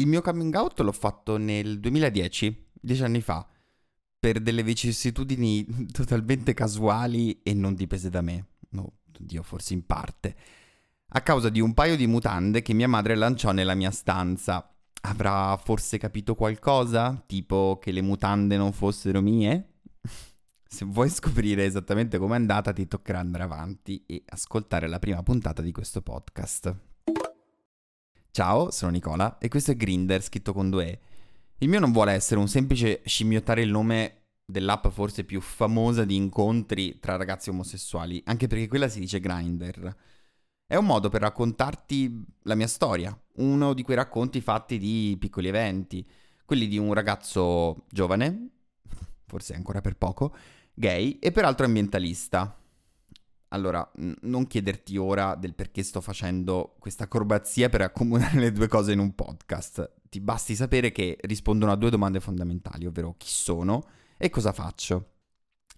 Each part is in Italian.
Il mio coming out l'ho fatto nel 2010, dieci anni fa, per delle vicissitudini totalmente casuali e non dipese da me. No, Dio, forse in parte. A causa di un paio di mutande che mia madre lanciò nella mia stanza. Avrà forse capito qualcosa? Tipo che le mutande non fossero mie? Se vuoi scoprire esattamente com'è andata, ti toccherà andare avanti e ascoltare la prima puntata di questo podcast. Ciao, sono Nicola e questo è Grinder scritto con due E. Il mio non vuole essere un semplice scimmiottare il nome dell'app forse più famosa di incontri tra ragazzi omosessuali, anche perché quella si dice Grinder. È un modo per raccontarti la mia storia, uno di quei racconti fatti di piccoli eventi, quelli di un ragazzo giovane, forse ancora per poco, gay e peraltro ambientalista. Allora, non chiederti ora del perché sto facendo questa acrobazia per accomunare le due cose in un podcast. Ti basti sapere che rispondono a due domande fondamentali, ovvero chi sono e cosa faccio.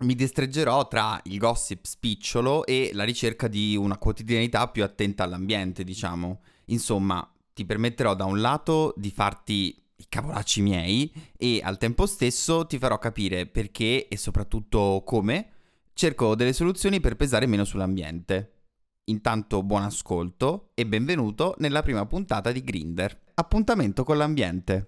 Mi destreggerò tra il gossip spicciolo e la ricerca di una quotidianità più attenta all'ambiente, diciamo. Insomma, ti permetterò da un lato di farti i cavolacci miei e al tempo stesso ti farò capire perché e soprattutto come cerco delle soluzioni per pesare meno sull'ambiente. Intanto buon ascolto e benvenuto nella prima puntata di Grinder. Appuntamento con l'ambiente.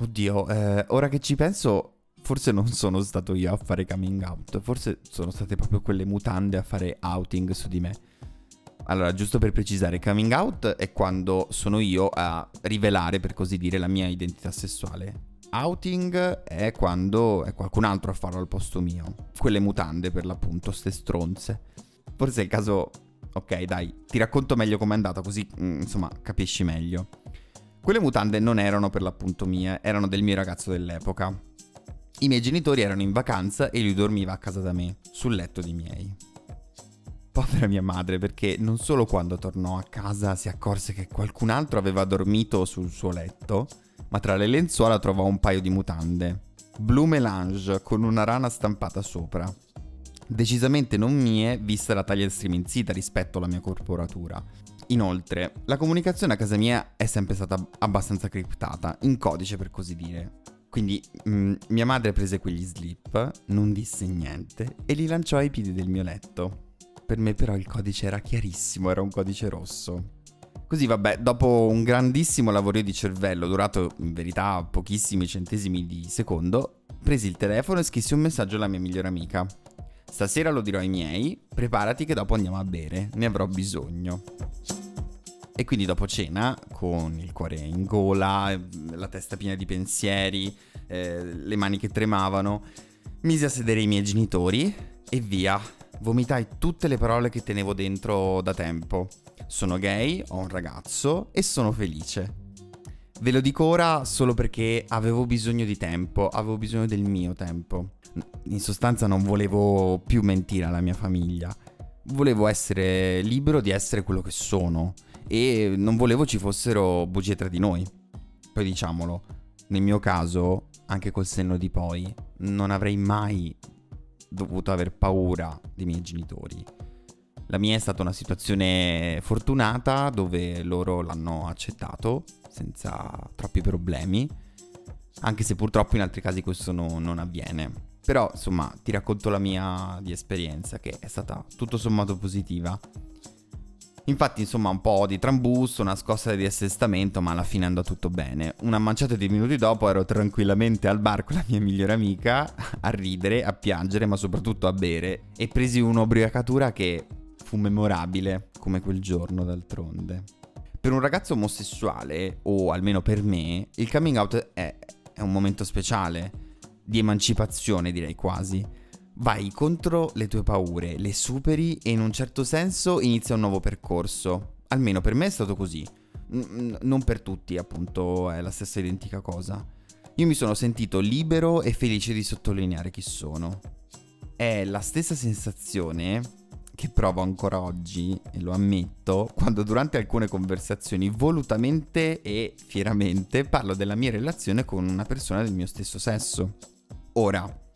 Oddio, eh, ora che ci penso, forse non sono stato io a fare coming out, forse sono state proprio quelle mutande a fare outing su di me. Allora, giusto per precisare, coming out è quando sono io a rivelare, per così dire, la mia identità sessuale. Outing è quando è qualcun altro a farlo al posto mio. Quelle mutande, per l'appunto, ste stronze. Forse è il caso... Ok, dai, ti racconto meglio com'è andata, così, mm, insomma, capisci meglio. Quelle mutande non erano per l'appunto mie, erano del mio ragazzo dell'epoca. I miei genitori erano in vacanza e lui dormiva a casa da me, sul letto dei miei povera mia madre perché non solo quando tornò a casa si accorse che qualcun altro aveva dormito sul suo letto, ma tra le lenzuola trovò un paio di mutande. Blue melange con una rana stampata sopra. Decisamente non mie, vista la taglia striminzita rispetto alla mia corporatura. Inoltre, la comunicazione a casa mia è sempre stata abbastanza criptata, in codice per così dire. Quindi mh, mm, mia madre prese quegli slip, non disse niente e li lanciò ai piedi del mio letto. Per me però il codice era chiarissimo, era un codice rosso. Così vabbè, dopo un grandissimo lavoro di cervello, durato in verità pochissimi centesimi di secondo, presi il telefono e scrissi un messaggio alla mia migliore amica. Stasera lo dirò ai miei, preparati che dopo andiamo a bere, ne avrò bisogno. E quindi dopo cena, con il cuore in gola, la testa piena di pensieri, eh, le mani che tremavano, misi a sedere i miei genitori e via, vomitai tutte le parole che tenevo dentro da tempo. Sono gay, ho un ragazzo e sono felice. Ve lo dico ora solo perché avevo bisogno di tempo, avevo bisogno del mio tempo. In sostanza non volevo più mentire alla mia famiglia. Volevo essere libero di essere quello che sono e non volevo ci fossero bugie tra di noi. Poi diciamolo, nel mio caso, anche col senno di poi, non avrei mai dovuto aver paura dei miei genitori. La mia è stata una situazione fortunata dove loro l'hanno accettato senza troppi problemi, anche se purtroppo in altri casi questo no, non avviene. Però insomma ti racconto la mia di esperienza che è stata tutto sommato positiva Infatti, insomma, un po' di trambusto, una scossa di assestamento, ma alla fine andò tutto bene. Una manciata di minuti dopo ero tranquillamente al bar con la mia migliore amica, a ridere, a piangere, ma soprattutto a bere, e presi un'ubriacatura che fu memorabile, come quel giorno d'altronde. Per un ragazzo omosessuale, o almeno per me, il coming out è, è un momento speciale, di emancipazione direi quasi vai contro le tue paure, le superi e in un certo senso inizia un nuovo percorso. Almeno per me è stato così. N- non per tutti, appunto, è la stessa identica cosa. Io mi sono sentito libero e felice di sottolineare chi sono. È la stessa sensazione che provo ancora oggi, e lo ammetto, quando durante alcune conversazioni volutamente e fieramente parlo della mia relazione con una persona del mio stesso sesso. Ora,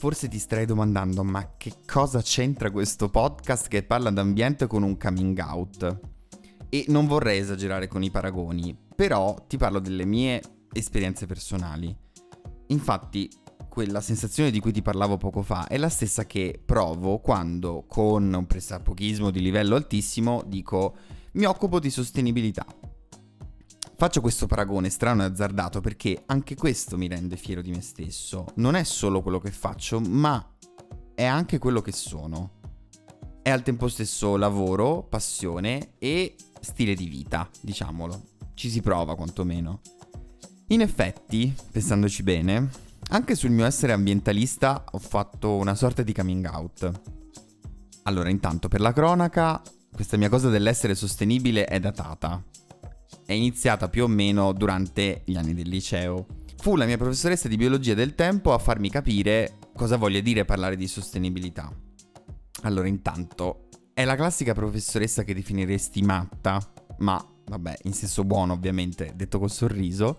Forse ti starei domandando, ma che cosa c'entra questo podcast che parla d'ambiente con un coming out? E non vorrei esagerare con i paragoni, però ti parlo delle mie esperienze personali. Infatti, quella sensazione di cui ti parlavo poco fa è la stessa che provo quando, con un pressapochismo di livello altissimo, dico mi occupo di sostenibilità. Faccio questo paragone strano e azzardato perché anche questo mi rende fiero di me stesso. Non è solo quello che faccio, ma è anche quello che sono. È al tempo stesso lavoro, passione e stile di vita, diciamolo. Ci si prova quantomeno. In effetti, pensandoci bene, anche sul mio essere ambientalista ho fatto una sorta di coming out. Allora, intanto, per la cronaca, questa mia cosa dell'essere sostenibile è datata è iniziata più o meno durante gli anni del liceo. Fu la mia professoressa di biologia del tempo a farmi capire cosa voglia dire parlare di sostenibilità. Allora, intanto, è la classica professoressa che definiresti matta, ma vabbè, in senso buono ovviamente, detto col sorriso,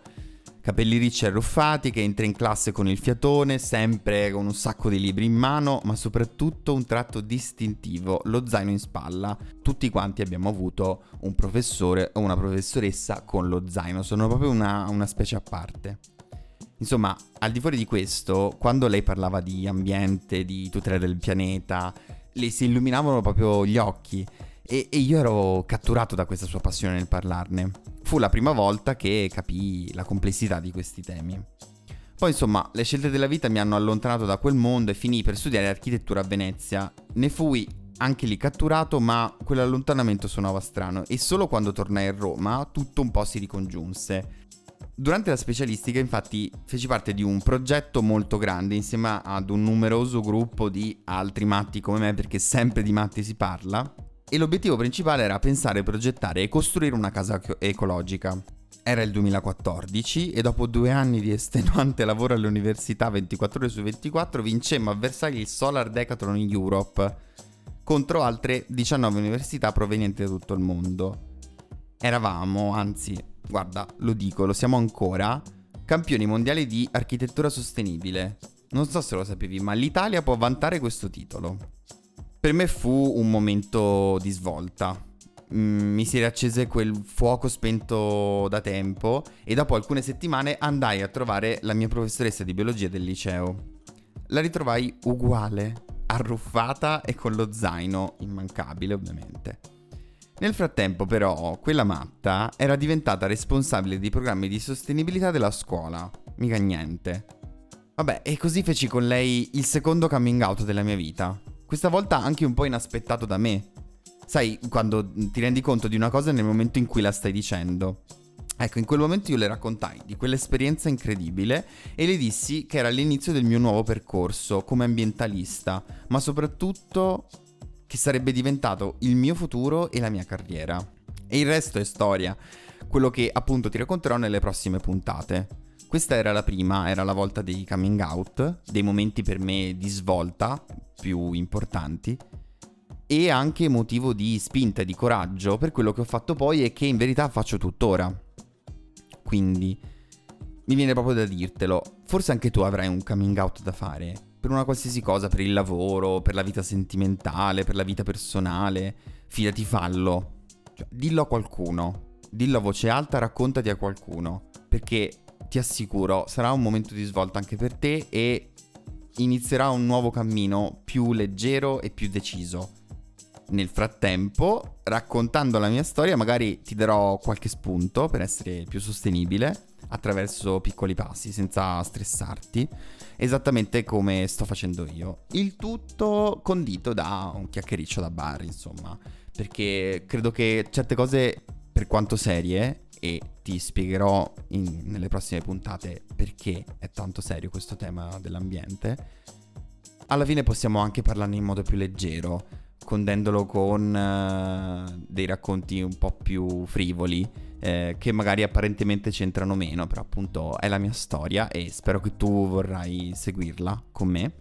capelli ricci e arruffati, che entra in classe con il fiatone, sempre con un sacco di libri in mano, ma soprattutto un tratto distintivo, lo zaino in spalla. Tutti quanti abbiamo avuto un professore o una professoressa con lo zaino, sono proprio una, una specie a parte. Insomma, al di fuori di questo, quando lei parlava di ambiente, di tutela del pianeta, le si illuminavano proprio gli occhi e, e io ero catturato da questa sua passione nel parlarne. Fu la prima volta che capii la complessità di questi temi. Poi insomma, le scelte della vita mi hanno allontanato da quel mondo e finì per studiare architettura a Venezia. Ne fui anche lì catturato, ma quell'allontanamento suonava strano e solo quando tornai a Roma tutto un po' si ricongiunse. Durante la specialistica infatti feci parte di un progetto molto grande insieme ad un numeroso gruppo di altri matti come me perché sempre di matti si parla e l'obiettivo principale era pensare, progettare e costruire una casa ecologica. Era il 2014 e dopo due anni di estenuante lavoro all'università 24 ore su 24 vincemmo a Versailles il Solar Decathlon Europe contro altre 19 università provenienti da tutto il mondo. Eravamo, anzi, guarda, lo dico, lo siamo ancora, campioni mondiali di architettura sostenibile. Non so se lo sapevi, ma l'Italia può vantare questo titolo. Per me fu un momento di svolta. Mm, mi si riaccese quel fuoco spento da tempo e dopo alcune settimane andai a trovare la mia professoressa di biologia del liceo. La ritrovai uguale, arruffata e con lo zaino, immancabile ovviamente. Nel frattempo però quella matta era diventata responsabile dei programmi di sostenibilità della scuola, mica niente. Vabbè, e così feci con lei il secondo coming out della mia vita. Questa volta anche un po' inaspettato da me. Sai, quando ti rendi conto di una cosa nel momento in cui la stai dicendo. Ecco, in quel momento io le raccontai di quell'esperienza incredibile e le dissi che era l'inizio del mio nuovo percorso come ambientalista, ma soprattutto che sarebbe diventato il mio futuro e la mia carriera. E il resto è storia, quello che appunto ti racconterò nelle prossime puntate. Questa era la prima, era la volta dei coming out, dei momenti per me di svolta più importanti e anche motivo di spinta e di coraggio per quello che ho fatto poi e che in verità faccio tuttora. Quindi mi viene proprio da dirtelo, forse anche tu avrai un coming out da fare, per una qualsiasi cosa, per il lavoro, per la vita sentimentale, per la vita personale, fidati fallo. Cioè, dillo a qualcuno, dillo a voce alta, raccontati a qualcuno, perché ti assicuro, sarà un momento di svolta anche per te e inizierà un nuovo cammino più leggero e più deciso. Nel frattempo, raccontando la mia storia, magari ti darò qualche spunto per essere più sostenibile attraverso piccoli passi, senza stressarti, esattamente come sto facendo io. Il tutto condito da un chiacchiericcio da bar, insomma, perché credo che certe cose, per quanto serie, e ti spiegherò in, nelle prossime puntate perché è tanto serio questo tema dell'ambiente, alla fine possiamo anche parlarne in modo più leggero, condendolo con uh, dei racconti un po' più frivoli, eh, che magari apparentemente c'entrano meno, però appunto è la mia storia e spero che tu vorrai seguirla con me.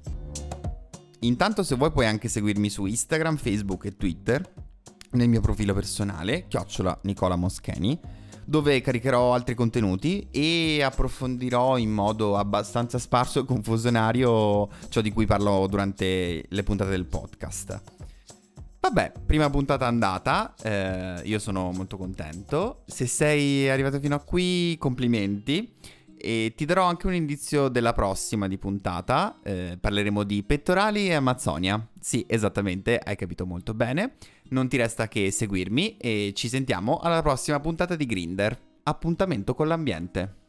Intanto se vuoi puoi anche seguirmi su Instagram, Facebook e Twitter, nel mio profilo personale, chiocciola Nicola Moscheni dove caricherò altri contenuti e approfondirò in modo abbastanza sparso e confusionario ciò di cui parlo durante le puntate del podcast. Vabbè, prima puntata andata, eh, io sono molto contento. Se sei arrivato fino a qui, complimenti. E ti darò anche un indizio della prossima di puntata. Eh, parleremo di pettorali e Amazzonia. Sì, esattamente, hai capito molto bene. Non ti resta che seguirmi e ci sentiamo alla prossima puntata di Grinder. Appuntamento con l'ambiente.